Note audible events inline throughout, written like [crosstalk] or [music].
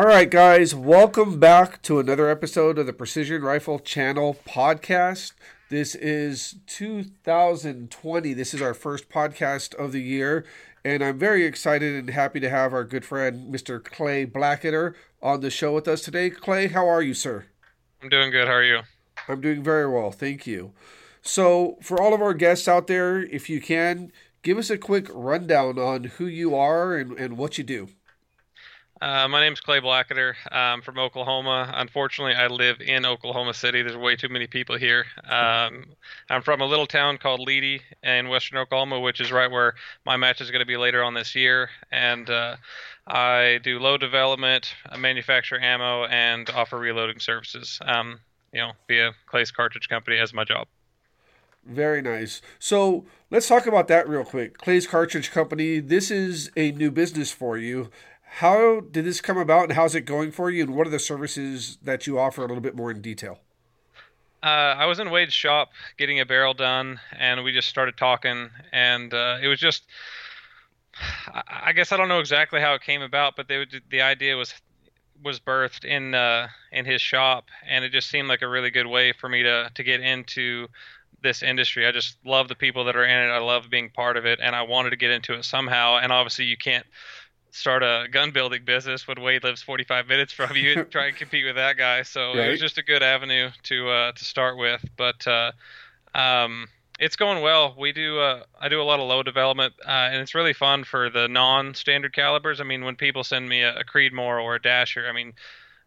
All right, guys, welcome back to another episode of the Precision Rifle Channel podcast. This is 2020. This is our first podcast of the year, and I'm very excited and happy to have our good friend, Mr. Clay Blacketer, on the show with us today. Clay, how are you, sir? I'm doing good. How are you? I'm doing very well, thank you. So, for all of our guests out there, if you can, give us a quick rundown on who you are and, and what you do. Uh, my name's Clay Blacketer. I'm from Oklahoma. Unfortunately, I live in Oklahoma City. There's way too many people here. Um, I'm from a little town called Leedey in western Oklahoma, which is right where my match is going to be later on this year. And uh, I do load development, manufacture ammo, and offer reloading services. Um, you know, via Clay's Cartridge Company as my job. Very nice. So let's talk about that real quick. Clay's Cartridge Company. This is a new business for you. How did this come about and how's it going for you? And what are the services that you offer a little bit more in detail? Uh, I was in Wade's shop getting a barrel done, and we just started talking, and uh, it was just. I guess I don't know exactly how it came about, but they, the idea was was birthed in uh, in his shop, and it just seemed like a really good way for me to to get into this industry. I just love the people that are in it. I love being part of it, and I wanted to get into it somehow. And obviously, you can't start a gun building business when Wade lives 45 minutes from you and try and compete with that guy. So right. it was just a good avenue to uh, to start with. But uh, um, it's going well. We do uh, I do a lot of load development, uh, and it's really fun for the non-standard calibers. I mean, when people send me a, a Creedmoor or a Dasher, I mean,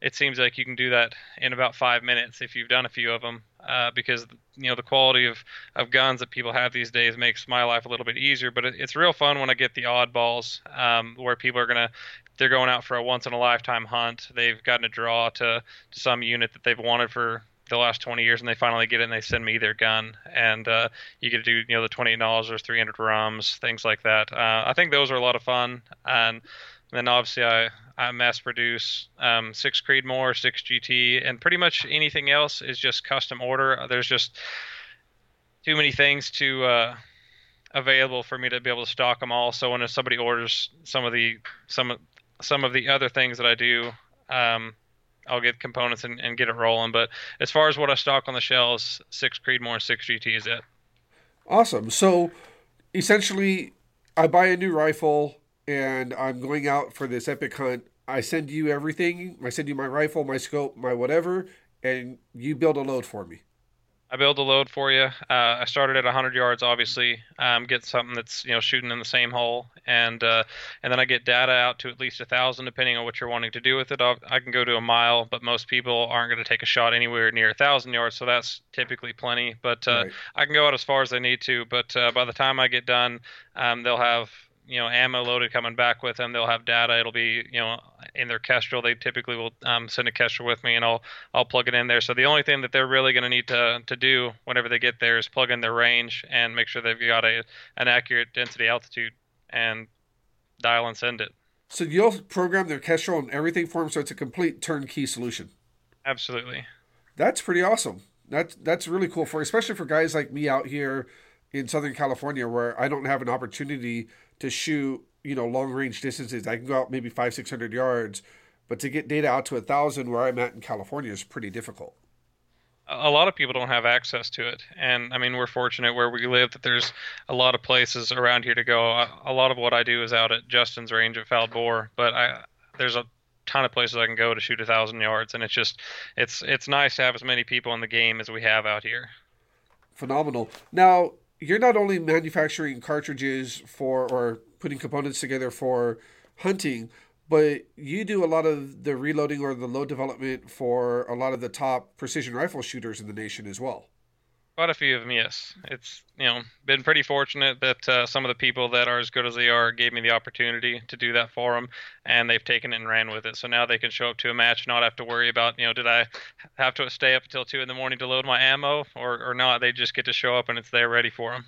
it seems like you can do that in about five minutes if you've done a few of them. Uh, because you know the quality of, of guns that people have these days makes my life a little bit easier. But it, it's real fun when I get the oddballs um, where people are gonna they're going out for a once in a lifetime hunt. They've gotten a draw to, to some unit that they've wanted for the last 20 years, and they finally get it and they send me their gun, and uh, you get to do you know the twenty dollars or 300 rums, things like that. Uh, I think those are a lot of fun, and then obviously I I mass produce um, six Creedmoor, six GT, and pretty much anything else is just custom order. There's just too many things to uh, available for me to be able to stock them all. So when somebody orders some of the some some of the other things that I do, um, I'll get components and, and, get it rolling. But as far as what I stock on the shelves, six Creedmoor, six GT is it. Awesome. So essentially, I buy a new rifle and I'm going out for this epic hunt. I send you everything. I send you my rifle, my scope, my whatever, and you build a load for me. I build a load for you. Uh, I started at 100 yards, obviously. Um, get something that's you know shooting in the same hole, and uh, and then I get data out to at least a thousand, depending on what you're wanting to do with it. I'll, i can go to a mile, but most people aren't going to take a shot anywhere near a thousand yards, so that's typically plenty. But uh, right. I can go out as far as I need to. But uh, by the time I get done, um, they'll have you know ammo loaded coming back with them. They'll have data. It'll be you know in their Kestrel. They typically will um, send a Kestrel with me, and I'll I'll plug it in there. So the only thing that they're really going to need to to do whenever they get there is plug in their range and make sure they've got a an accurate density altitude and dial and send it. So you'll program their Kestrel and everything for them, so it's a complete turnkey solution. Absolutely. That's pretty awesome. That's that's really cool for especially for guys like me out here in Southern California where I don't have an opportunity to shoot, you know, long range distances. I can go out maybe five, six hundred yards, but to get data out to a thousand where I'm at in California is pretty difficult. A lot of people don't have access to it, and I mean we're fortunate where we live that there's a lot of places around here to go. A lot of what I do is out at Justin's range at Foul Bore, but I there's a ton of places I can go to shoot a thousand yards, and it's just it's it's nice to have as many people in the game as we have out here. Phenomenal. Now you're not only manufacturing cartridges for or putting components together for hunting, but you do a lot of the reloading or the load development for a lot of the top precision rifle shooters in the nation as well. Quite a few of them, yes. It's you know been pretty fortunate that uh, some of the people that are as good as they are gave me the opportunity to do that for them, and they've taken it and ran with it. So now they can show up to a match, not have to worry about you know did I have to stay up until two in the morning to load my ammo or or not. They just get to show up and it's there ready for them.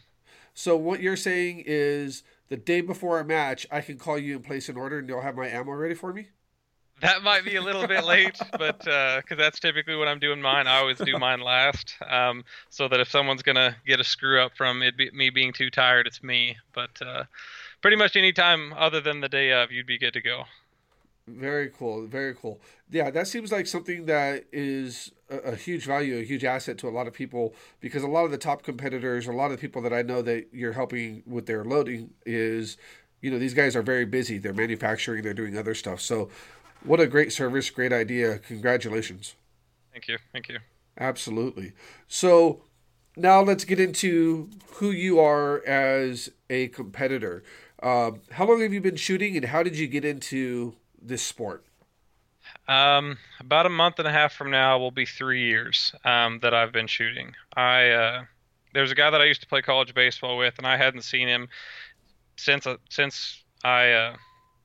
So what you're saying is the day before a match, I can call you and place an order, and you'll have my ammo ready for me. That might be a little bit late, but because uh, that's typically what I'm doing mine, I always do mine last, um, so that if someone's gonna get a screw up from it be, me being too tired, it's me. But uh, pretty much any time other than the day of, you'd be good to go. Very cool. Very cool. Yeah, that seems like something that is a, a, huge value, a huge asset to a lot of people because a lot of the top competitors, a lot of the people that I know that you're helping with their loading is, you know, these guys are very busy. They're manufacturing, they're doing other stuff. So, what a great service, great idea. Congratulations. Thank you. Thank you. Absolutely. So, now let's get into who you are as a competitor. Um, how long have you been shooting, and how did you get into this sport? Um, about a month and a half from now will be three years um, that I've been shooting. I uh, there's a guy that I used to play college baseball with, and I hadn't seen him since uh, since I uh,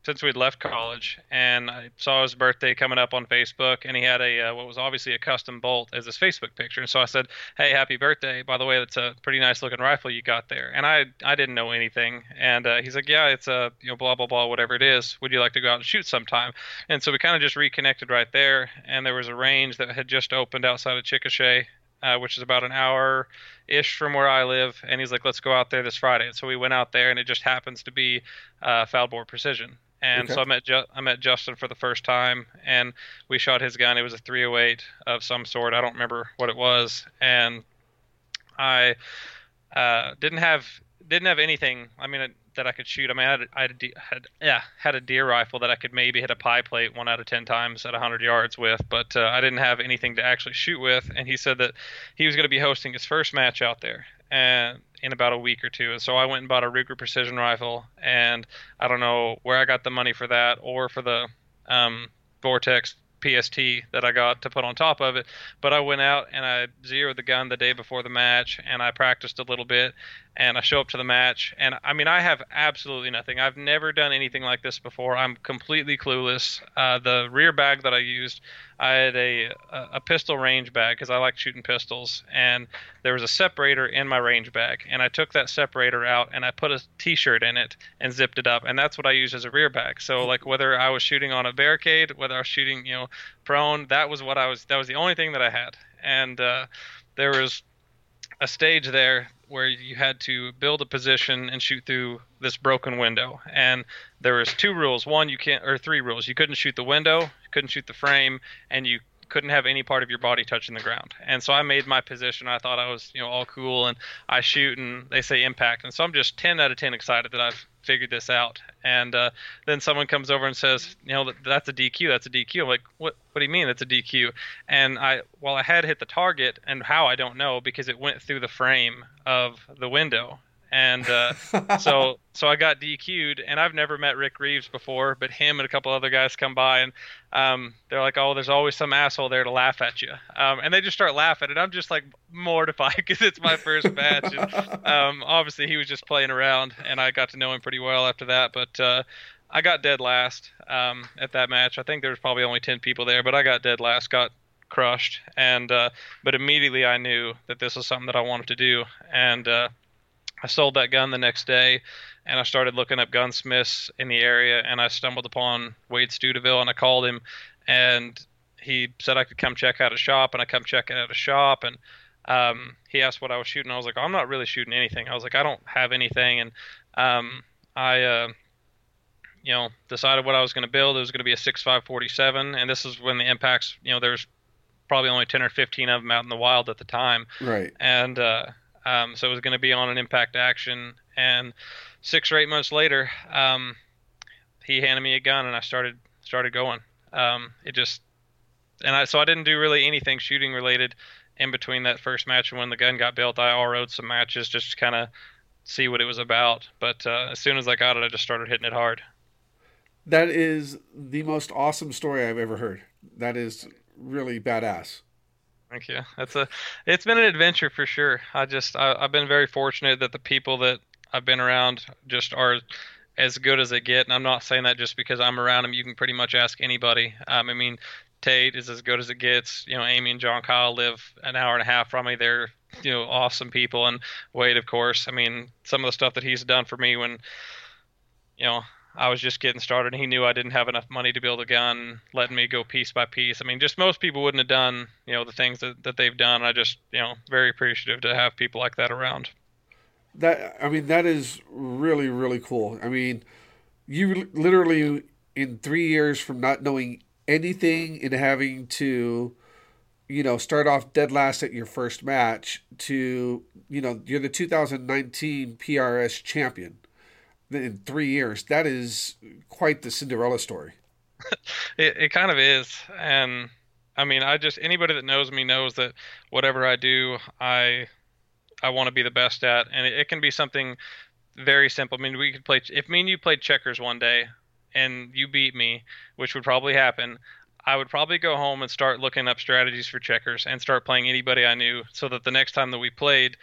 since we'd left college, and I saw his birthday coming up on Facebook, and he had a uh, what was obviously a custom bolt as his Facebook picture. And so I said, "Hey, happy birthday! By the way, that's a pretty nice looking rifle you got there." And I I didn't know anything, and uh, he's like, "Yeah, it's a you know blah blah blah whatever it is. Would you like to go out and shoot sometime?" And so we kind of just reconnected right there, and there was a range that had just opened outside of Chickasha, uh, which is about an hour ish from where I live. And he's like, let's go out there this Friday. And so we went out there, and it just happens to be uh, foul bore precision and okay. so I met Ju- I met Justin for the first time, and we shot his gun. It was a 308 of some sort. I don't remember what it was, and I uh, didn't have didn't have anything. I mean, that I could shoot. I mean, I had, I had, a, had yeah had a deer rifle that I could maybe hit a pie plate one out of ten times at 100 yards with, but uh, I didn't have anything to actually shoot with. And he said that he was going to be hosting his first match out there, and in about a week or two. So I went and bought a Ruger precision rifle, and I don't know where I got the money for that or for the um, Vortex PST that I got to put on top of it. But I went out and I zeroed the gun the day before the match, and I practiced a little bit. And I show up to the match, and I mean, I have absolutely nothing. I've never done anything like this before. I'm completely clueless. Uh, the rear bag that I used I had a a pistol range bag because I like shooting pistols, and there was a separator in my range bag, and I took that separator out and I put a T-shirt in it and zipped it up, and that's what I used as a rear bag. So like whether I was shooting on a barricade, whether I was shooting you know prone, that was what I was. That was the only thing that I had, and uh, there was a stage there where you had to build a position and shoot through this broken window. And there was two rules. One, you can't, or three rules. You couldn't shoot the window, you couldn't shoot the frame, and you couldn't have any part of your body touching the ground. And so I made my position. I thought I was, you know, all cool, and I shoot, and they say impact, and so I'm just 10 out of 10 excited that I've figured this out. And uh, then someone comes over and says, you know, that's a DQ. That's a DQ. I'm like, what? What do you mean that's a DQ? And I, while I had hit the target, and how I don't know because it went through the frame of the window, and uh, [laughs] so so I got DQ'd, and I've never met Rick Reeves before, but him and a couple other guys come by, and um, they're like, "Oh, there's always some asshole there to laugh at you," um, and they just start laughing, and I'm just like mortified [laughs] because it's my first match. And, um, obviously, he was just playing around, and I got to know him pretty well after that, but. Uh, I got dead last um, at that match. I think there was probably only ten people there, but I got dead last. Got crushed, and uh, but immediately I knew that this was something that I wanted to do, and uh, I sold that gun the next day, and I started looking up gunsmiths in the area, and I stumbled upon Wade Stuteville, and I called him, and he said I could come check out a shop, and I come check out a shop, and um, he asked what I was shooting. I was like, I'm not really shooting anything. I was like, I don't have anything, and um, I, uh, you know, decided what I was going to build. It was going to be a 6.547, and this is when the impacts, you know, there's probably only 10 or 15 of them out in the wild at the time. Right. And uh, um, so it was going to be on an impact action. And six or eight months later, um, he handed me a gun, and I started started going. Um, it just and I so I didn't do really anything shooting related in between that first match and when the gun got built. I all rode some matches just to kind of see what it was about. But uh, as soon as I got it, I just started hitting it hard. That is the most awesome story I've ever heard. That is really badass. Thank you. That's a. It's been an adventure for sure. I just I, I've been very fortunate that the people that I've been around just are as good as they get, and I'm not saying that just because I'm around them. You can pretty much ask anybody. Um, I mean, Tate is as good as it gets. You know, Amy and John Kyle live an hour and a half from me. They're you know awesome people, and Wade, of course. I mean, some of the stuff that he's done for me when you know I was just getting started. He knew I didn't have enough money to build a gun, letting me go piece by piece. I mean, just most people wouldn't have done, you know, the things that, that they've done. I just, you know, very appreciative to have people like that around. That I mean, that is really really cool. I mean, you literally in three years from not knowing anything and having to, you know, start off dead last at your first match to, you know, you're the 2019 PRS champion in three years. That is quite the Cinderella story. [laughs] it, it kind of is. And I mean, I just, anybody that knows me knows that whatever I do, I, I want to be the best at. And it, it can be something very simple. I mean, we could play, if me and you played checkers one day, and you beat me, which would probably happen, I would probably go home and start looking up strategies for checkers and start playing anybody I knew, so that the next time that we played,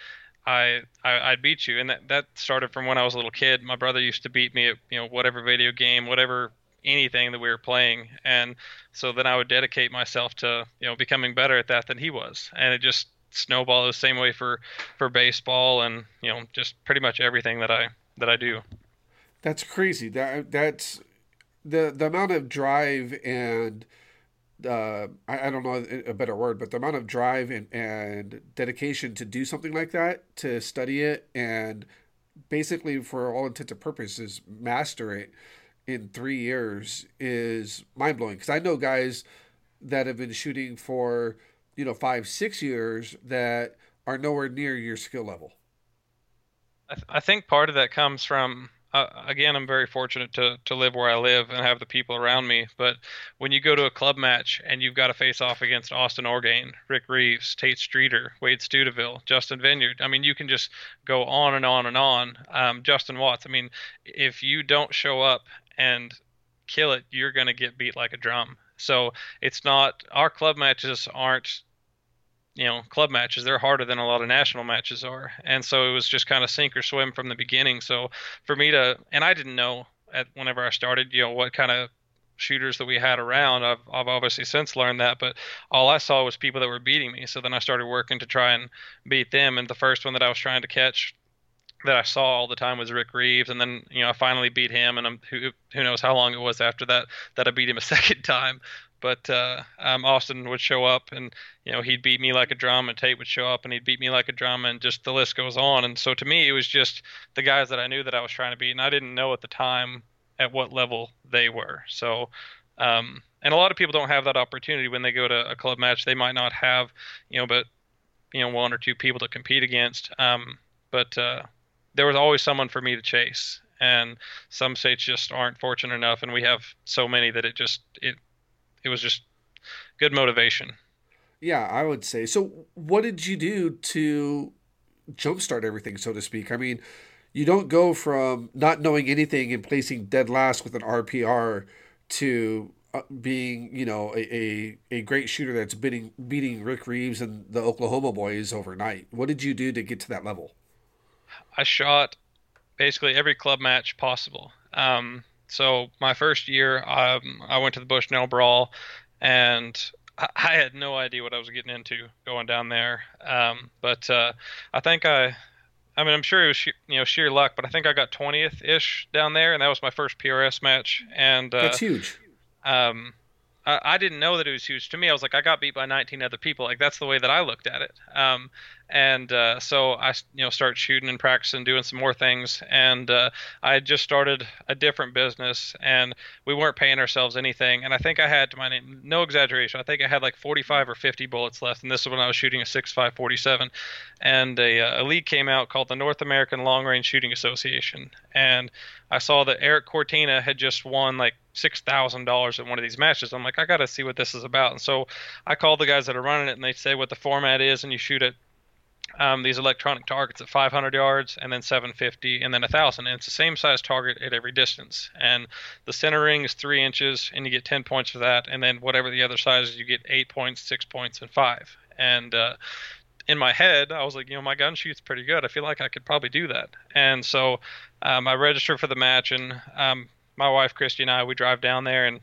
I, I would beat you. And that that started from when I was a little kid. My brother used to beat me at you know whatever video game, whatever anything that we were playing, and so then I would dedicate myself to you know becoming better at that than he was, and it just snowballed the same way for for baseball and you know just pretty much everything that I that I do. That's crazy. That that's the the amount of drive and uh, I, I don't know a better word, but the amount of drive and, and dedication to do something like that, to study it, and basically, for all intents and purposes, master it in three years is mind blowing. Because I know guys that have been shooting for you know five, six years that are nowhere near your skill level. I, th- I think part of that comes from uh, again, I'm very fortunate to to live where I live and have the people around me. But when you go to a club match and you've got to face off against Austin Orgain, Rick Reeves, Tate Streeter, Wade Stuteville, Justin Vineyard, I mean, you can just go on and on and on. Um, Justin Watts. I mean, if you don't show up and kill it, you're going to get beat like a drum. So it's not our club matches aren't you know club matches they're harder than a lot of national matches are. And so it was just kind of sink or swim from the beginning. So for me to and i didn't know at whenever i started you know what kind of shooters that we had around. I've, I've obviously since learned that but all i saw was people that were beating me. So then i started working to try and beat them. And the first one that i was trying to catch that I saw all the time was Rick Reeves, and then you know I finally beat him, and I'm, who who knows how long it was after that that I beat him a [laughs] second time but uh, um, Austin would show up and you know he'd beat me like a drum, and Tate would show up and he'd beat me like a drum, and just the list goes on. And so to me, it was just the guys that I knew that I was trying to beat, and I didn't know at the time at what level they were. So, um, and a lot of people don't have that opportunity when they go to a club match. They might not have, you know, but you know one or two people to compete against. Um, but uh, there was always someone for me to chase, and some states just aren't fortunate enough, and we have so many that it just it it was just good motivation. Yeah, I would say. So, what did you do to jumpstart everything, so to speak? I mean, you don't go from not knowing anything and placing dead last with an RPR to uh, being, you know, a, a, a great shooter that's beating beating Rick Reeves and the Oklahoma boys overnight. What did you do to get to that level? I shot basically every club match possible. Um, so my first year, um, I went to the Bushnell Brawl, and I, I, had no idea what I was getting into going down there. Um, but uh, I think I, I mean, I'm sure it was sheer, you know sheer luck, but I think I got 20th ish down there, and that was my first PRS match. And uh, that's huge. Um, I, I didn't know that it was huge. To me, I was like, I got beat by 19 other people. Like that's the way that I looked at it. Um, and uh, so I, you know, started shooting and practicing, doing some more things, and uh, I just started a different business, and we weren't paying ourselves anything. And I think I had, to my name, no exaggeration, I think I had like 45 or 50 bullets left, and this is when I was shooting a 6.5 and a, uh, a league came out called the North American Long Range Shooting Association, and I saw that Erik Cortina had just won like six thousand dollars in one of these matches. I'm like, I got to see what this is about. And so I called the guys that are running it, and they say what the format is, and you shoot it um, these electronic targets at 500 yards and then 750 and then 1000 and it's the same size target at every distance. And the center ring is three inches and you get 10 points for that. And then whatever the other size is you get eight points six points and five. And uh, in my head i was like you know my gun shoots pretty good. I feel like i could probably do that. And so um, i registered for the match and um, my wife christy and i we drive down there and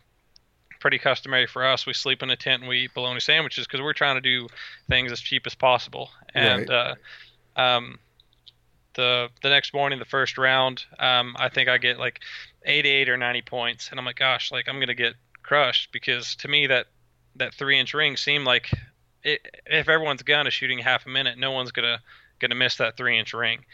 pretty customary for us. We sleep in a tent and we eat bologna sandwiches because we're trying to do things as cheap as possible. And right. uh, um, the the next morning, the first round, um, I think I get like 88 or 90 points, and I'm like, gosh, like I'm gonna get crushed because to me that that three inch ring seemed like it, if everyone's gun is shooting half a minute, no one's gonna going to miss that three inch ring.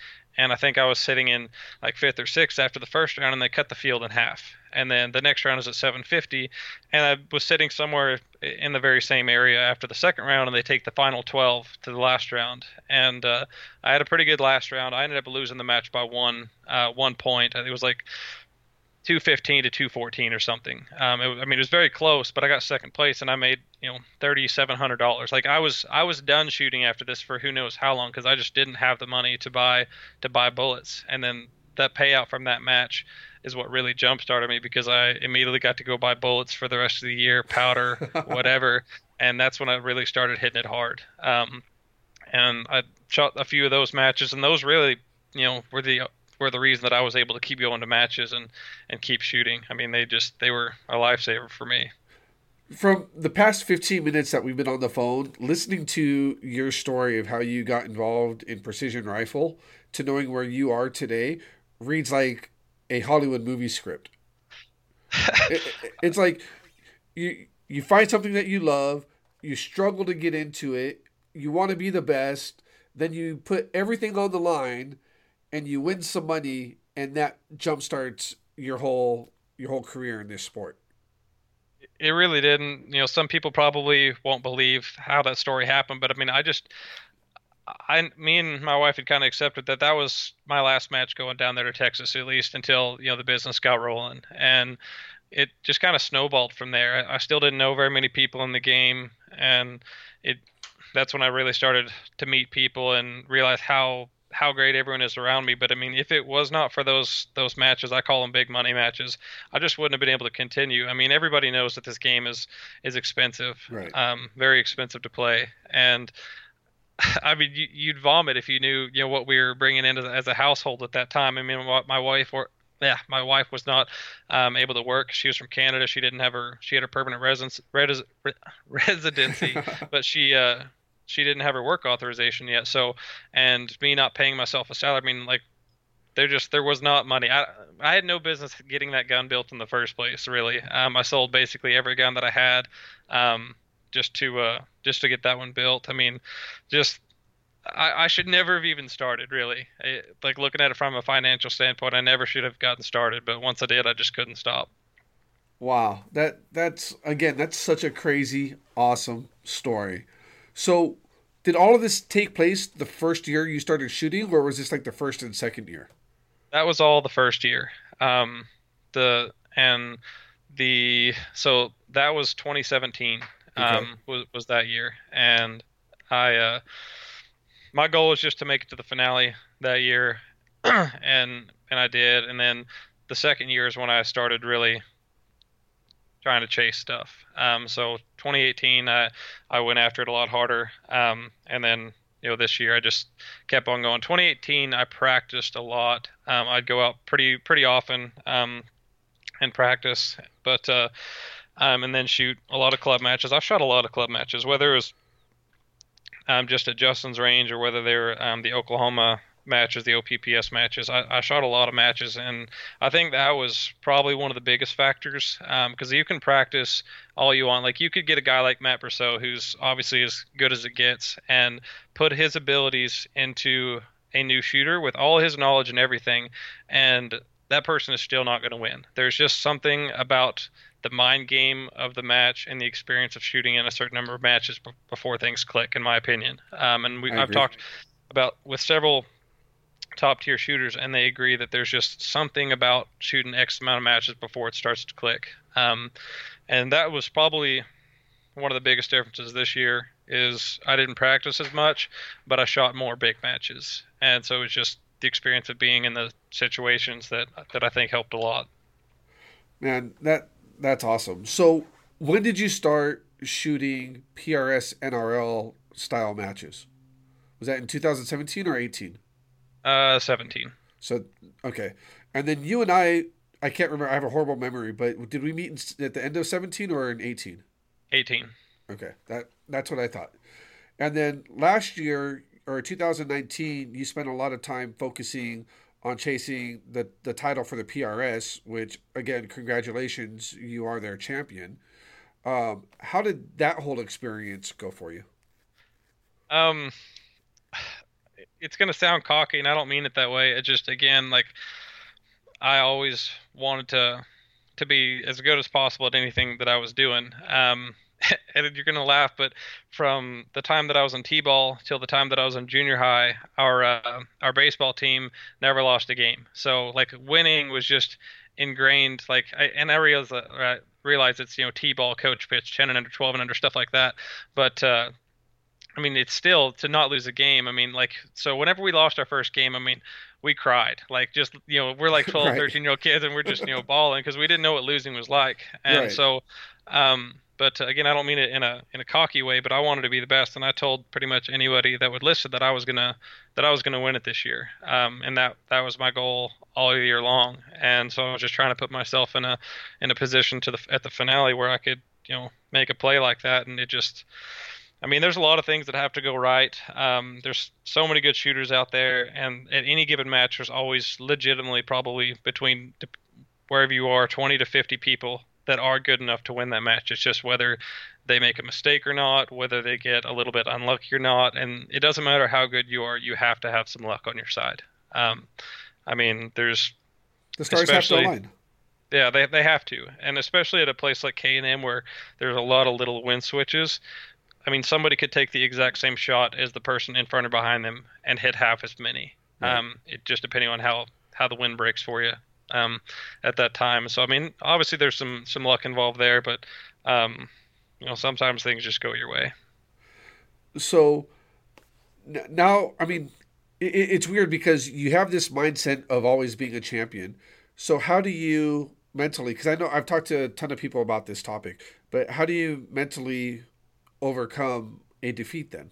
And I think I was sitting in like fifth or sixth after the first round, and they cut the field in half. And then the next round is at 750, and I was sitting somewhere in the very same area after the second round, and they take the final 12 to the last round. And uh, I had a pretty good last round. I ended up losing the match by one uh, one point. It was like 215 to 214 or something. Um, it, I mean, it was very close, but I got second place and I made you know thirty seven hundred dollars. Like I was I was done shooting after this for who knows how long because I just didn't have the money to buy to buy bullets. And then that payout from that match is what really jump started me because I immediately got to go buy bullets for the rest of the year, powder, [laughs] whatever, and that's when I really started hitting it hard. Um, and I shot a few of those matches, and those really you know were the were the reason that I was able to keep going to matches and and keep shooting. I mean, they just they were a lifesaver for me. From the past 15 minutes that we've been on the phone, listening to your story of how you got involved in precision rifle to knowing where you are today reads like a Hollywood movie script. [laughs] it, it's like you you find something that you love, you struggle to get into it, you want to be the best, then you put everything on the line and you win some money and that jumpstarts your whole your whole career in this sport. It really didn't. You know some people probably won't believe how that story happened but i mean i just I, me and my wife had kind of accepted that that was my last match going down there to Texas, at least until you know the business got rolling, and it just kind of snowballed from there. I, I still didn't know very many people in the game, and it that's when I really started to meet people and realize how how great everyone is around me. But I mean, if it was not for those those matches, I call them big money matches, I just wouldn't have been able to continue. I mean, everybody knows that this game is is expensive, right. um, very expensive to play, and [laughs] I mean, you, would vomit if you knew you know what we were bringing in as a household at that time. I mean, my wife or yeah, my wife was not um, able to work. She was from Canada. She didn't have her. She had a permanent residence res, [laughs] residency, [laughs] but she uh, she didn't have her work authorization yet. So, and me not paying myself a salary, I mean, like, there just there was not money. I I had no business getting that gun built in the first place. Really, um, I sold basically every gun that I had, um, just to uh just to get that one built. I mean, just I, I should never have even started. Really, it, like looking at it from a financial standpoint, I never should have gotten started. But once I did, I just couldn't stop. Wow, that that's again, that's such a crazy, awesome story. So, did all of this take place the first year you started shooting, or was this like the first and second year? That was all the first year. Um, the and the so that was 2017 okay. um, was was that year, and I uh, my goal was just to make it to the finale that year, [clears throat] and and I did, and then the second year is when I started really trying to chase stuff. Um, so 2018, I I went after it a lot harder, um, and then you know this year I just kept on going. 2018, I practiced a lot. Um, I'd go out pretty pretty often um, and practice, but uh, um, and then shoot a lot of club matches. I've shot a lot of club matches, whether it was um, just at Justin's range or whether they're um, the Oklahoma matches, the OPPS matches. I, I, shot a lot of matches, and I think that was probably one of the biggest factors because um, you can practice all you want. Like you could get a guy like Matt Brousseau, who's obviously as good as it gets, and put his abilities into a new shooter with all his knowledge and everything, and that person is still not going to win. There's just something about the mind game of the match and the experience of shooting in a certain number of matches before things click, in my opinion. Um, and we, I've talked about with several top tier shooters, and they agree that there's just something about shooting X amount of matches before it starts to click. Um, and that was probably one of the biggest differences this year is I didn't practice as much, but I shot more big matches, and so it was just the experience of being in the situations that that I think helped a lot. Man, that that's awesome. So, when did you start shooting PRS NRL style matches? Was that in 2017 or 18? Uh, 17. So, okay. And then you and I, I can't remember. I have a horrible memory, but did we meet in, at the end of 17 or in 18? 18. Okay. That that's what I thought. And then last year or 2019, you spent a lot of time focusing on chasing the the title for the PRS, which again, congratulations, you are their champion. Um, how did that whole experience go for you? Um, it's gonna sound cocky, and I don't mean it that way. It just again like I always wanted to to be as good as possible at anything that I was doing. Um, [laughs] and you're gonna laugh, but from the time that I was in t-ball till the time that I was in junior high, our uh, our baseball team never lost a game. So like winning was just ingrained. Like, I, and I realize, uh, it's you know t-ball, coach pitch, 10 and under, 12 and under, stuff like that. But uh, I mean, it's still to not lose a game. I mean, like, so whenever we lost our first game, I mean, we cried. Like, just, you know, we're like [laughs] 12, right. 13 year old kids and we're just, you know, bawling because we didn't know what losing was like. And right. so, um, but uh, again, I don't mean it in a in a cocky way, but I wanted to be the best, and I told pretty much anybody that would listen that I was gonna that I was gonna win it this year, um, and that that was my goal all year long. And so I was just trying to put myself in a in a position to the at the finale where I could you know make a play like that, and it just. I mean, there's a lot of things that have to go right. Um, there's so many good shooters out there, and at any given match, there's always legitimately probably between wherever you are, 20 to 50 people that are good enough to win that match. It's just whether they make a mistake or not, whether they get a little bit unlucky or not, and it doesn't matter how good you are. You have to have some luck on your side. Um, I mean, there's the stars have to align. Yeah, they they have to, and especially at a place like K and M where there's a lot of little wind switches. I mean, somebody could take the exact same shot as the person in front or behind them and hit half as many. Right. Um, it just depending on how how the wind breaks for you um, at that time. So I mean, obviously there's some some luck involved there, but um, you know sometimes things just go your way. So now, I mean, it, it's weird because you have this mindset of always being a champion. So how do you mentally? Because I know I've talked to a ton of people about this topic, but how do you mentally overcome a defeat then?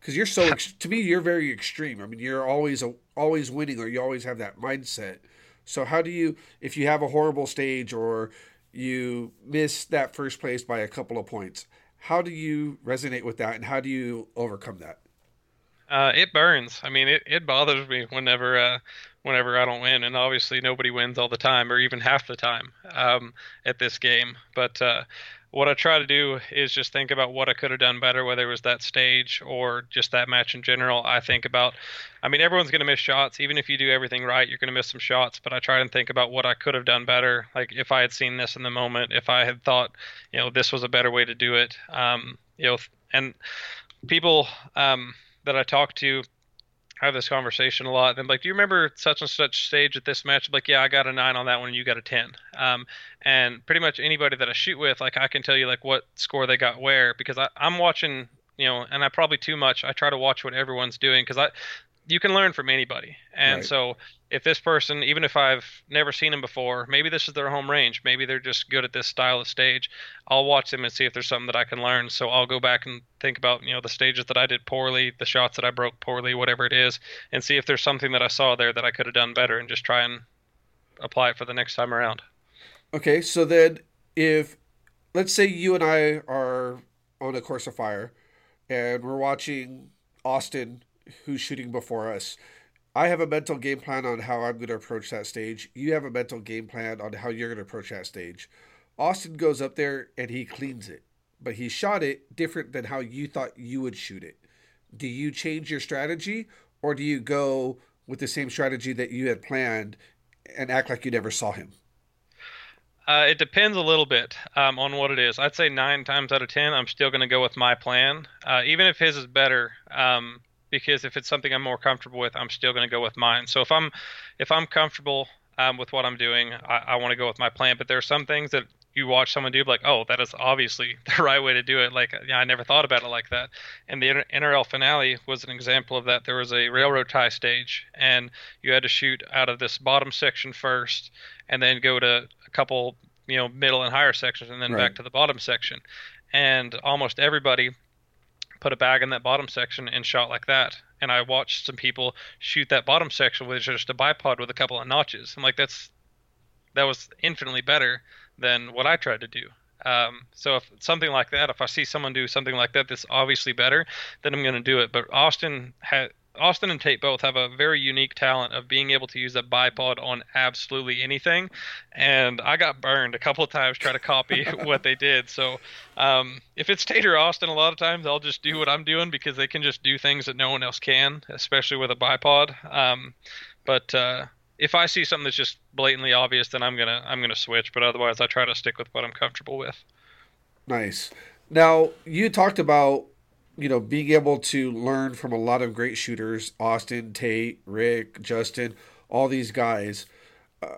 because you're so to me you're very extreme i mean you're always a, always winning or you always have that mindset so how do you if you have a horrible stage or you miss that first place by a couple of points, how do you resonate with that and how do you overcome that? Uh, it burns. I mean, it, it bothers me whenever uh, whenever I don't win, and obviously nobody wins all the time or even half the time um, at this game. But uh, what I try to do is just think about what I could have done better, whether it was that stage or just that match in general. I think about, I mean, everyone's going to miss shots. Even if you do everything right, you're going to miss some shots. But I try and think about what I could have done better. Like if I had seen this in the moment, if I had thought, you know, this was a better way to do it. Um, you know, and people um, that I talk to have this conversation a lot. And like, do you remember such and such stage at this match? I'm like, yeah, I got a nine on that one, and you got a ten. Um, and pretty much anybody that I shoot with, like, I can tell you like what score they got where because I, I'm watching, you know, and I probably too much. I try to watch what everyone's doing because I, you can learn from anybody. And right. so if this person, even if I've never seen them before, maybe this is their home range, maybe they're just good at this style of stage. I'll watch them and see if there's something that I can learn. So I'll go back and think about, you know, the stages that I did poorly, the shots that I broke poorly, whatever it is, and see if there's something that I saw there that I could have done better and just try and apply it for the next time around. Okay, so then if let's say you and I are on a course of fire and we're watching Austin who's shooting before us I have a mental game plan on how I'm going to approach that stage. You have a mental game plan on how you're going to approach that stage. Austin goes up there and he cleans it, but he shot it different than how you thought you would shoot it. Do you change your strategy or do you go with the same strategy that you had planned and act like you never saw him? Uh, it depends a little bit um, on what it is. I'd say nine times out of ten, I'm still going to go with my plan, uh, even if his is better. Um, because if it's something I'm more comfortable with, I'm still going to go with mine. So if I'm if I'm comfortable um, with what I'm doing, I, I want to go with my plan. But there are some things that you watch someone do, like, oh, that is obviously [laughs] the right way to do it. Like, yeah, I never thought about it like that. And the NRL finale was an example of that. There was a railroad tie stage, and you had to shoot out of this bottom section first, and then go to a couple, you know, middle and higher sections, and then right. back to the bottom section. And almost everybody put a bag in that bottom section and shot like that. And I watched some people shoot that bottom section with just a bipod with a couple of notches. I'm like, that's that was infinitely better than what I tried to do. Um, so if something like that, if I see someone do something like that, that's obviously better, then I'm going to do it. But Austin had Austin and Tate both have a very unique talent of being able to use a bipod on absolutely anything, and I got burned a couple of times trying to copy [laughs] what they did. So um, if it's Tate or Austin, a lot of times I'll just do what I'm doing because they can just do things that no one else can, especially with a bipod. Um, but uh, if I see something that's just blatantly obvious, then I'm gonna I'm gonna switch. But otherwise, I try to stick with what I'm comfortable with. Nice. Now you talked about you know being able to learn from a lot of great shooters: Austin, Tate, Rick, Justin, all these guys. Uh,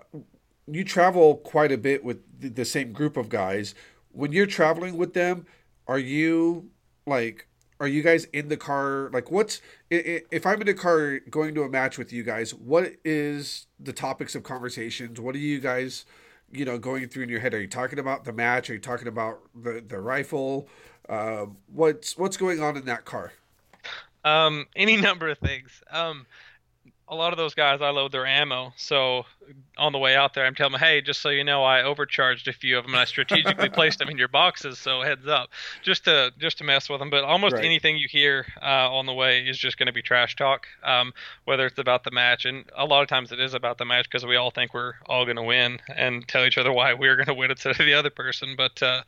you travel quite a bit with the same group of guys. When you're traveling with them, are you like are you guys in the car like what's if i'm in the car going to a match with you guys what is the topics of conversations what are you guys you know going through in your head are you talking about the match are you talking about the the rifle uh, what's what's going on in that car um any [laughs] number of things um a lot of those guys I load their ammo. So on the way out there, I'm telling them, hey, just so you know, I overcharged a few of them and I strategically [laughs] placed them in your boxes. So heads up, just to just to mess with them. But almost right. anything you hear uh, on the way is just going to be trash talk, um, whether it's about the match, and a lot of times it is about the match because we all think we're all going to win and tell each other why we're going to win instead of the other person. But uh,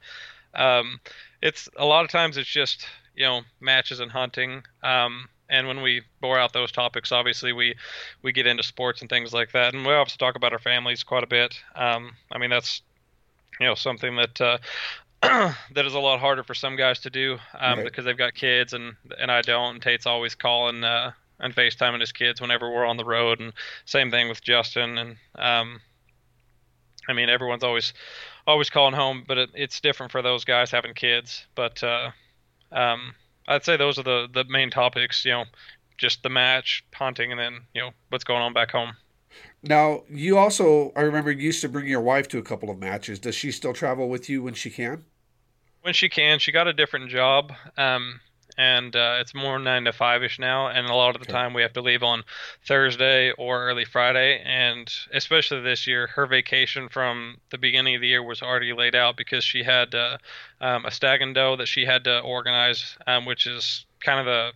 um, it's a lot of times it's just you know matches and hunting. Um, and when we bore out those topics, obviously we we get into sports and things like that, and we also talk about our families quite a bit. Um, I mean, that's you know something that uh, [clears throat] that is a lot harder for some guys to do um, right. because they've got kids and and I don't. And Tate's always calling uh, and FaceTiming his kids whenever we're on the road, and same thing with Justin. And um, I mean, everyone's always always calling home, but it, it's different for those guys having kids. But uh, um, I'd say those are the the main topics. You know, just the match, hunting, and then you know what's going on back home. Now, you also, I remember, you used to bring your wife to a couple of matches. Does she still travel with you when she can? When she can, she got a different job. Um, and uh, it's more nine to five ish now. And a lot of the okay. time we have to leave on Thursday or early Friday. And especially this year, her vacation from the beginning of the year was already laid out because she had uh, um, a stag and doe that she had to organize, um, which is kind of a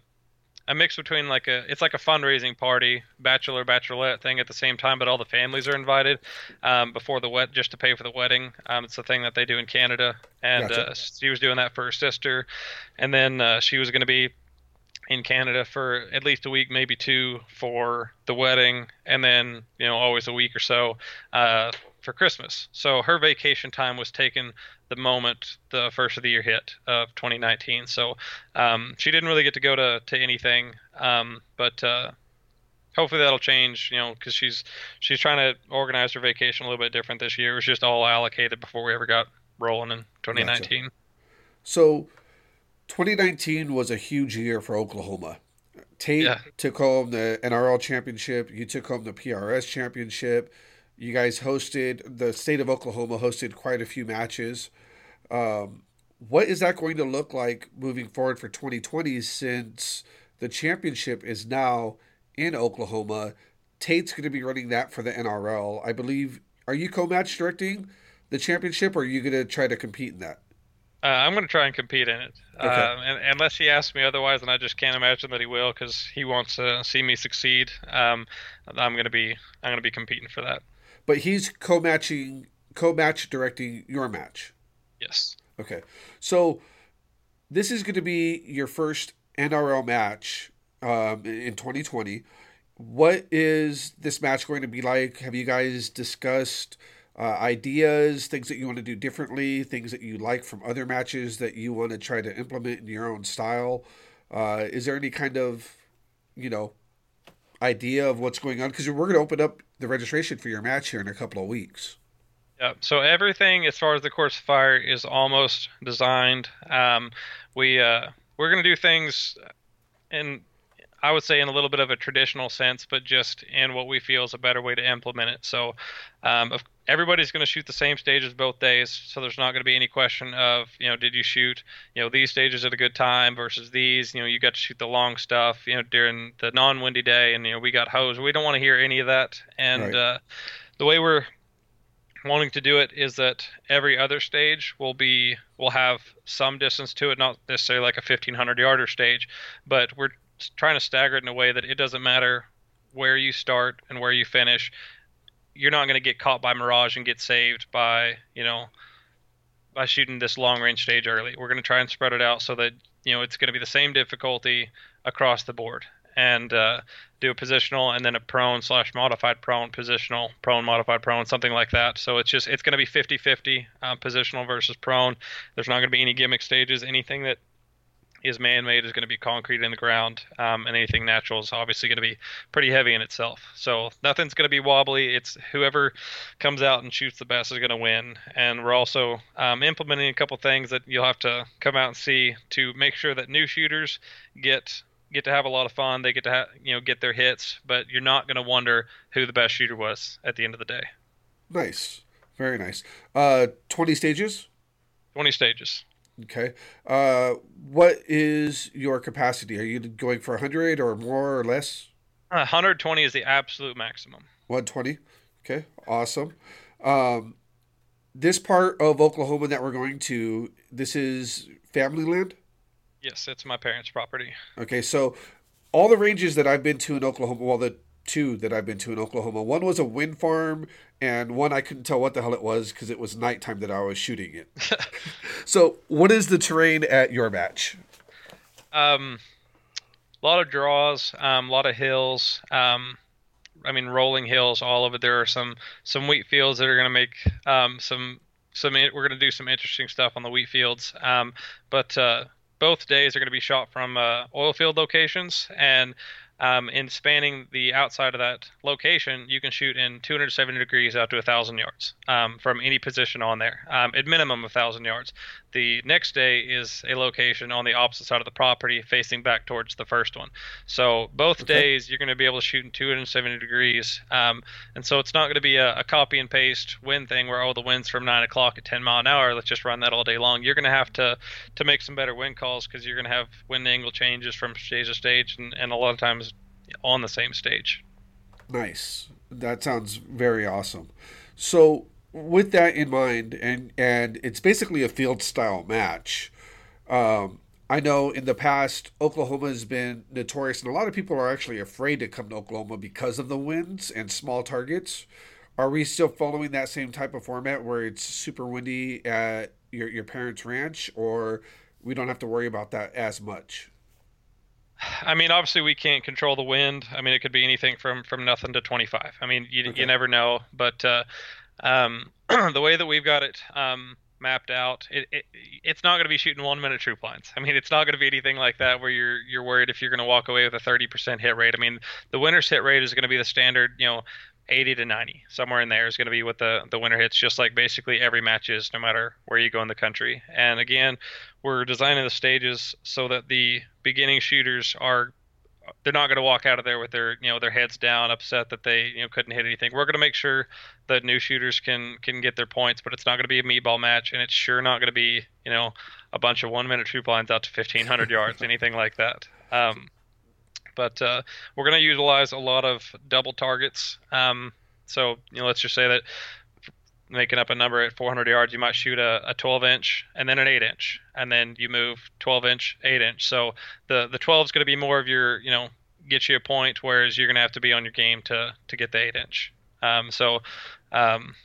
a mix between like a it's like a fundraising party, bachelor bachelorette thing at the same time, but all the families are invited um, before the wet just to pay for the wedding. Um, it's a thing that they do in Canada, and gotcha. uh, she was doing that for her sister, and then uh, she was going to be in Canada for at least a week, maybe two for the wedding, and then you know always a week or so uh, for Christmas. So her vacation time was taken the moment the first of the year hit of 2019. So um, she didn't really get to go to to anything, um, but uh, hopefully that'll change. You know, because she's she's trying to organize her vacation a little bit different this year. It was just all allocated before we ever got rolling in 2019. Gotcha. So 2019 was a huge year for Oklahoma. Tate yeah. took home the NRL championship. You took home the PRS championship. You guys hosted the state of Oklahoma hosted quite a few matches. Um, what is that going to look like moving forward for 2020 since the championship is now in Oklahoma? Tate's going to be running that for the NRL. I believe. Are you co-match directing the championship, or are you going to try to compete in that? Uh, I'm going to try and compete in it, okay. uh, and, unless he asks me otherwise, and I just can't imagine that he will because he wants to see me succeed. Um, I'm going to be I'm going to be competing for that but he's co-matching, co-match directing your match. Yes. Okay, so this is going to be your first NRL match um, in 2020. What is this match going to be like? Have you guys discussed uh, ideas, things that you want to do differently, things that you like from other matches that you want to try to implement in your own style? Uh, is there any kind of, you know, idea of what's going on? Because we're going to open up the registration for your match here in a couple of weeks. Yeah. So everything as far as the course of fire is almost designed. Um, we uh, we're going to do things in I would say in a little bit of a traditional sense, but just in what we feel is a better way to implement it. So, um, everybody's going to shoot the same stages both days, so there's not going to be any question of you know did you shoot you know these stages at a good time versus these. You know you got to shoot the long stuff you know during the non-windy day, and you know we got hose. We don't want to hear any of that. And right. uh, the way we're wanting to do it is that every other stage will be will have some distance to it, not necessarily like a 1500 yarder stage, but we're trying to stagger it in a way that it doesn't matter where you start and where you finish. You're not going to get caught by mirage and get saved by you know by shooting this long range stage early. We're going to try and spread it out so that you know it's going to be the same difficulty across the board. And uh, do a positional and then a prone slash modified prone positional prone modified prone something like that. So it's just it's going to be 50 50 uh, positional versus prone. There's not going to be any gimmick stages anything that is man-made is going to be concrete in the ground, um, and anything natural is obviously going to be pretty heavy in itself. So nothing's going to be wobbly. It's whoever comes out and shoots the best is going to win. And we're also um, implementing a couple things that you'll have to come out and see to make sure that new shooters get get to have a lot of fun. They get to have, you know get their hits, but you're not going to wonder who the best shooter was at the end of the day. Nice, very nice. Uh, Twenty stages. Twenty stages. Okay. Uh, what is your capacity? Are you going for 100 or more or less? 120 is the absolute maximum. 120. Okay. Awesome. Um, this part of Oklahoma that we're going to, this is family land? Yes, it's my parents' property. Okay. So all the ranges that I've been to in Oklahoma, well, the two that I've been to in Oklahoma. One was a wind farm, and one I couldn't tell what the hell it was because it was nighttime that I was shooting it. [laughs] so, what is the terrain at your match? Um, a lot of draws, um, a lot of hills. Um, I mean, rolling hills all over. There are some some wheat fields that are going to make um, some some. We're going to do some interesting stuff on the wheat fields. Um, but uh, both days are going to be shot from uh, oil field locations, and um, in spanning the outside of that location, you can shoot in 270 degrees out to 1,000 yards um, from any position on there, um, at minimum 1,000 yards. The next day is a location on the opposite side of the property, facing back towards the first one. So both okay. days you're going to be able to shoot in 270 degrees, um, and so it's not going to be a, a, copy and paste wind thing where oh the wind's from nine o'clock at 10 mile an hour. Let's just run that all day long. You're going to have to to make some better wind calls because you're going to have wind angle changes from stage to stage, and, and a lot of times on the same stage. Nice. That sounds very awesome. So with that in mind, and and it's basically a field style match. Um, I know in the past Oklahoma has been notorious, and a lot of people are actually afraid to come to Oklahoma because of the winds and small targets. Are we still following that same type of format where it's super windy at your your parents' ranch, or we don't have to worry about that as much? I mean, obviously we can't control the wind. I mean, it could be anything from from nothing to 25. I mean, you okay. you never know. But uh, um, [clears throat] the way that we've got it um, mapped out, it, it it's not going to be shooting one minute troop lines. I mean, it's not going to be anything like that where you're you're worried if you're going to walk away with a 30% hit rate. I mean, the winner's hit rate is going to be the standard, you know, 80 to 90 somewhere in there is going to be what the the winner hits just like basically every match is no matter where you go in the country and again we're designing the stages so that the beginning shooters are they're not going to walk out of there with their you know their heads down upset that they you know couldn't hit anything we're going to make sure that new shooters can can get their points but it's not going to be a meatball match and it's sure not going to be you know a bunch of one minute troop lines out to 1500 [laughs] yards anything like that um, but uh, we're going to utilize a lot of double targets. Um, so you know, let's just say that making up a number at 400 yards, you might shoot a, a 12 inch and then an 8 inch, and then you move 12 inch, 8 inch. So the the 12 is going to be more of your you know get you a point, whereas you're going to have to be on your game to to get the 8 inch. Um, so um,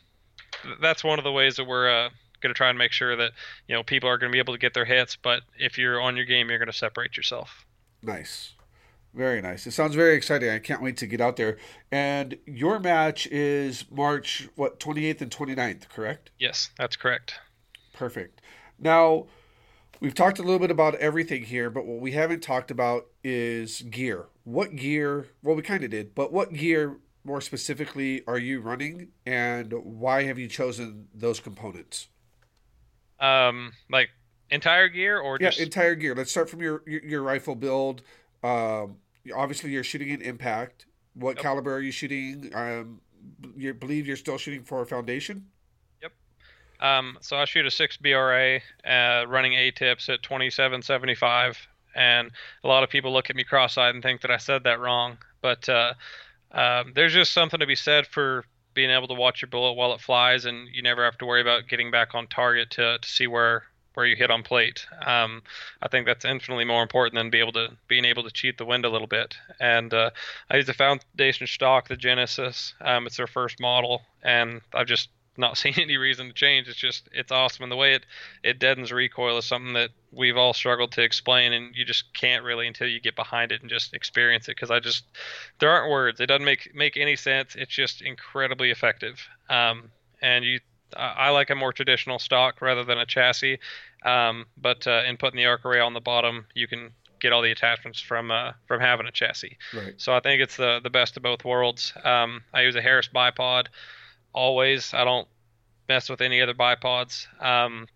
that's one of the ways that we're uh, going to try and make sure that you know people are going to be able to get their hits, but if you're on your game, you're going to separate yourself. Nice. Very nice. It sounds very exciting. I can't wait to get out there. And your match is March what 28th and 29th, correct? Yes, that's correct. Perfect. Now, we've talked a little bit about everything here, but what we haven't talked about is gear. What gear? Well, we kind of did, but what gear more specifically are you running and why have you chosen those components? Um, like entire gear or just... yeah, entire gear. Let's start from your your, your rifle build. Um, obviously you're shooting an impact. What yep. caliber are you shooting? Um, you believe you're still shooting for a foundation? Yep. Um, so I shoot a six BRA, uh, running A tips at 2775, and a lot of people look at me cross-eyed and think that I said that wrong. But uh, um, there's just something to be said for being able to watch your bullet while it flies, and you never have to worry about getting back on target to to see where where you hit on plate. Um, I think that's infinitely more important than be able to being able to cheat the wind a little bit. And uh, I use the foundation stock, the Genesis. Um, it's their first model, and I've just not [laughs] seen any reason to change. It's just it's awesome, and the way it it deadens recoil is something that we've all struggled to explain, and you just can't really until you get behind it and just experience it. Because I just there aren't words. It doesn't make make any sense. It's just incredibly effective. Um, and you, I like a more traditional stock rather than a chassis. Um, but uh, in putting the ARCA rail on the bottom, you can get all the attachments from uh, from having a chassis. Right. So I think it's the the best of both worlds. Um, I use a Harris bipod always. I don't mess with any other bipods. Um,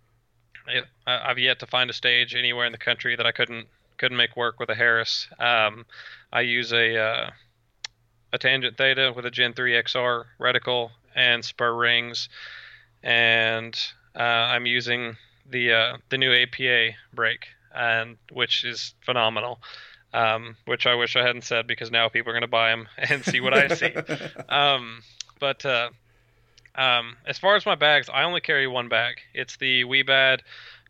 it, I, have yet to find a stage anywhere in the country that I couldn't couldn't make work with a Harris. Um, I use a uh, a Tangent Theta with a Gen 3 XR reticle and Spuhr rings, and uh, I'm using the uh, the new APA brake, and which is phenomenal. Um, which I wish I hadn't said because now people are going to buy them [laughs] and see what I see. [laughs] um, but uh, um, as far as my bags, I only carry one bag. It's the Wiebad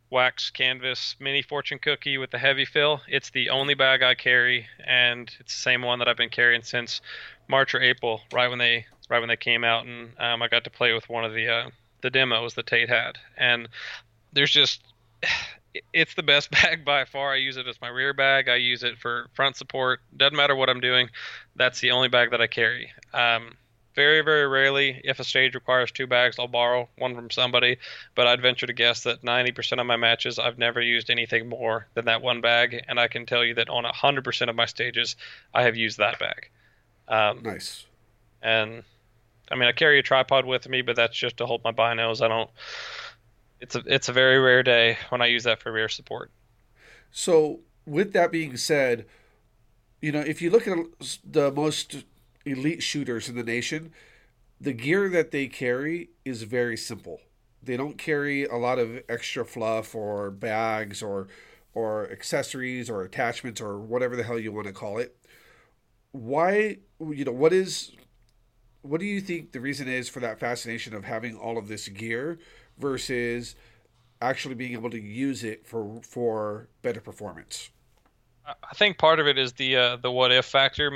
wax canvas mini fortune cookie with the heavy fill. It's the only bag I carry, and it's the same one that I've been carrying since March or April, right when they right when they came out, and um, I got to play with one of the uh, the demos that Tate had, and there's just [sighs] it's the best [laughs] bag by far. I use it as my rear bag. I use it for front support. Doesn't matter what I'm doing. That's the only bag that I carry. Um, very, very rarely, if a stage requires two bags, I'll borrow one from somebody. But I'd venture to guess that 90% of my matches, I've never used anything more than that one bag. And I can tell you that on 100% of my stages, I have used that bag. Um, nice. And I mean, I carry a tripod with me, but that's just to hold my binos. I don't. It's a it's a very rare day when I use that for rear support. So, with that being said, you know, if you look at the most elite shooters in the nation, the gear that they carry is very simple. They don't carry a lot of extra fluff or bags or or accessories or attachments or whatever the hell you want to call it. Why you know what is what do you think the reason is for that fascination of having all of this gear versus actually being able to use it for for better performance? I think part of it is the uh, the what if factor.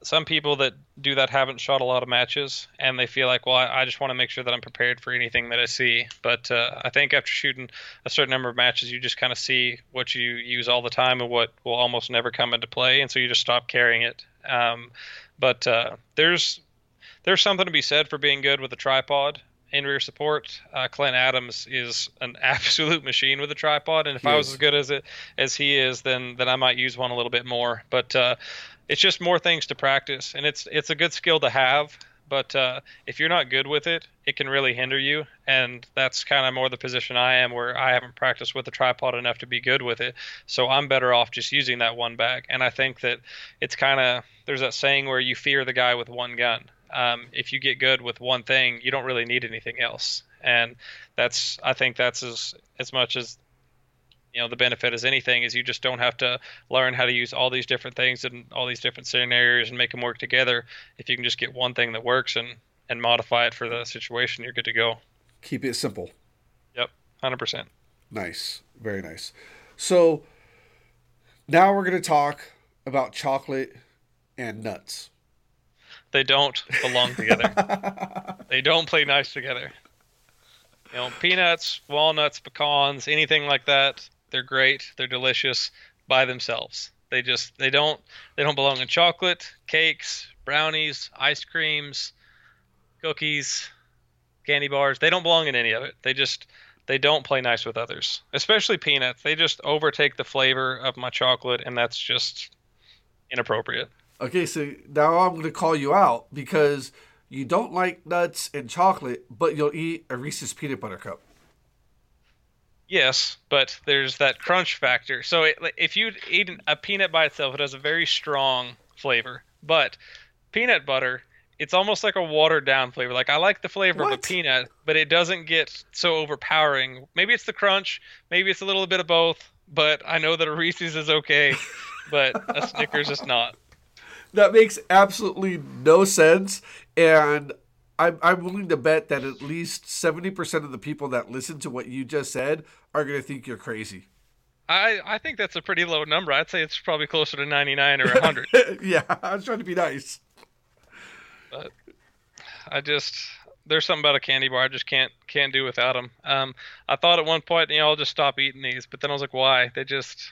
Some people that do that haven't shot a lot of matches and they feel like well i, just want to make sure that i'm prepared for anything that i see. But uh, i think after shooting a certain number of matches you just kind of see what you use all the time and what will almost never come into play. And so you just stop carrying it. Um, but uh, there's there's something to be said for being good with a tripod in rear support. Uh, Clint Adams is an [laughs] absolute machine with a tripod, and if he I was is. as good as it as he is, then then I might use one a little bit more. But uh, it's just more things to practice, and it's it's a good skill to have. But uh, if you're not good with it, it can really hinder you, and that's kind of more the position I am, where I haven't practiced with a tripod enough to be good with it. So I'm better off just using that one bag. And I think that it's kind of there's that saying where you fear the guy with one gun. Um, if you get good with one thing, you don't really need anything else. And that's I think that's as as much as you know the benefit as anything is you just don't have to learn how to use all these different things and all these different scenarios and make them work together. If you can just get one thing that works and and modify it for the situation you're good to go. Keep it simple. Yep 100% nice. Very nice. So now we're going to talk about chocolate and nuts they don't belong together [laughs] they don't play nice together you know peanuts walnuts pecans anything like that they're great. They're delicious by themselves. They just they don't they don't belong in chocolate, cakes, brownies, ice creams, cookies, candy bars. They don't belong in any of it. They just they don't play nice with others, especially peanuts. They just overtake the flavor of my chocolate, and that's just inappropriate. Okay, so now I'm going to call you out because you don't like nuts and chocolate, but you'll eat a Reese's peanut butter cup. Yes, but there's that crunch factor. So it, if you eat a peanut by itself, it has a very strong flavor. But peanut butter, it's almost like a watered down flavor. Like I like the flavor what? of a peanut, but it doesn't get so overpowering. Maybe it's the crunch, maybe it's a little bit of both. But I know that a Reese's is okay, but a Snickers is not. That makes absolutely no sense, and I'm, I'm willing to bet that at least 70% of the people that listen to what you just said are going to think you're crazy. I, I think that's a pretty low number. I'd say it's probably closer to 99 or 100. [laughs] yeah, I was trying to be nice. But I just there's something about a candy bar I just can't can't do without them. Um, I thought at one point, you know, I'll just stop eating these, but then I was like, why? They just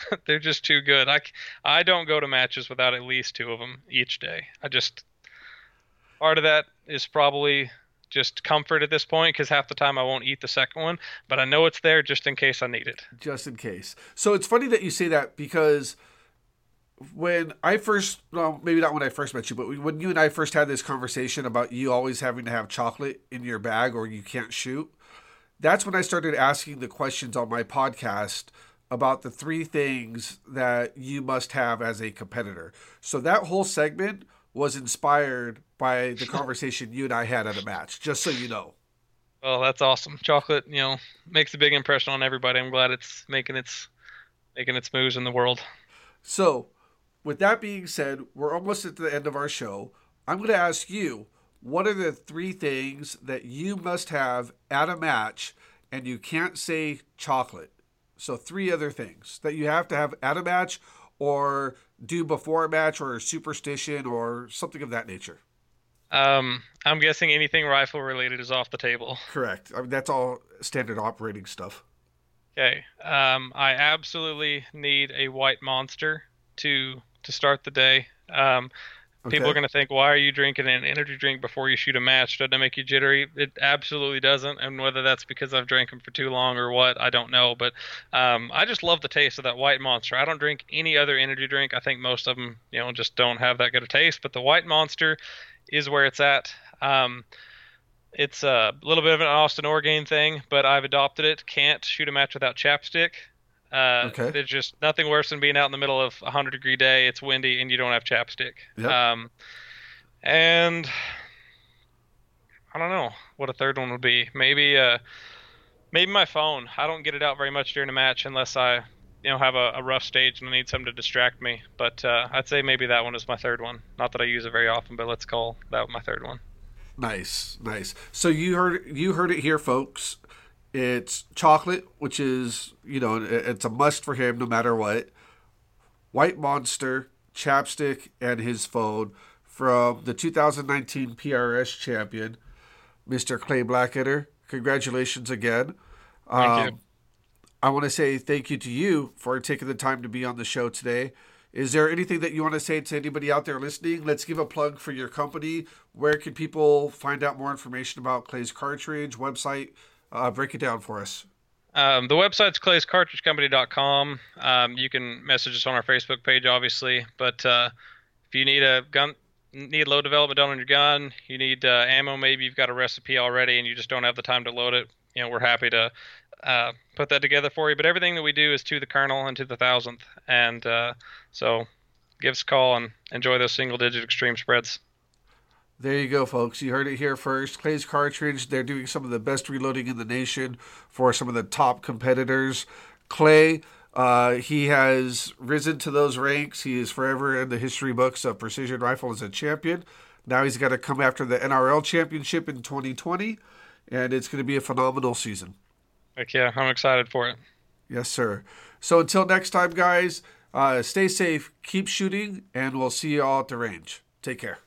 [laughs] they're just too good. I I don't go to matches without at least two of them each day. I just part of that is probably just comfort at this point because half the time I won't eat the second one, but I know it's there just in case I need it. Just in case. So it's funny that you say that because when I first, well, maybe not when I first met you, but when you and I first had this conversation about you always having to have chocolate in your bag or you can't shoot, that's when I started asking the questions on my podcast about the three things that you must have as a competitor. So that whole segment was inspired by the conversation you and I had at a match, just so you know. Oh, that's awesome. Chocolate, you know, makes a big impression on everybody. I'm glad it's making its making its moves in the world. So, with that being said, we're almost at the end of our show. I'm going to ask you, what are the three things that you must have at a match and you can't say chocolate? So, three other things that you have to have at a match or do before a match or a superstition or something of that nature? Um, I'm guessing anything rifle related is off the table. Correct. I mean, that's all standard operating stuff. Okay. Um, I absolutely need a white monster to to start the day. Um, okay. People are going to think, why are you drinking an energy drink before you shoot a match? Doesn't it make you jittery? It absolutely doesn't. And whether that's because I've drank them for too long or what, I don't know. But um, I just love the taste of that white monster. I don't drink any other energy drink. I think most of them, you know, just don't have that good a taste. But the white monster is where it's at. Um, it's a little bit of an Austin Orgain thing, but I've adopted it. Can't shoot a match without chapstick. Uh, okay. There's just nothing worse than being out in the middle of a hundred degree day. It's windy and you don't have chapstick. Yep. Um, and I don't know what a third one would be. Maybe uh, maybe my phone. I don't get it out very much during a match unless I you know have a, a rough stage and I need something to distract me. But uh, I'd say maybe that one is my third one. Not that I use it very often, but let's call that my third one. Nice, nice. So you heard you heard it here, folks. It's chocolate, which is, you know, it's a must for him no matter what. White Monster, Chapstick, and his phone from the 2019 PRS champion, Mr. Clay Blackadder. Congratulations again. Thank um, you. I want to say thank you to you for taking the time to be on the show today. Is there anything that you want to say to anybody out there listening? Let's give a plug for your company. Where can people find out more information about Clay's cartridge, website, uh, break it down for us. Um, the website's clayscartridgecompany.com. Um, you can message us on our Facebook page, obviously. But uh, if you need a gun, need load development done on your gun, you need uh, ammo, maybe you've got a recipe already and you just don't have the time to load it. You know, we're happy to uh, put that together for you. But everything that we do is to the kernel and to the thousandth. And uh, so give us a call and enjoy those single digit extreme spreads. There you go, folks. You heard it here first. Clay's Cartridge, they're doing some of the best reloading in the nation for some of the top competitors. Clay, uh, he has risen to those ranks. He is forever in the history books of precision rifle as a champion. Now he's got to come after the NRL championship in 2020, and it's going to be a phenomenal season. Heck yeah, I'm excited for it. Yes, sir. So until next time, guys, uh, stay safe, keep shooting, and we'll see you all at the range. Take care.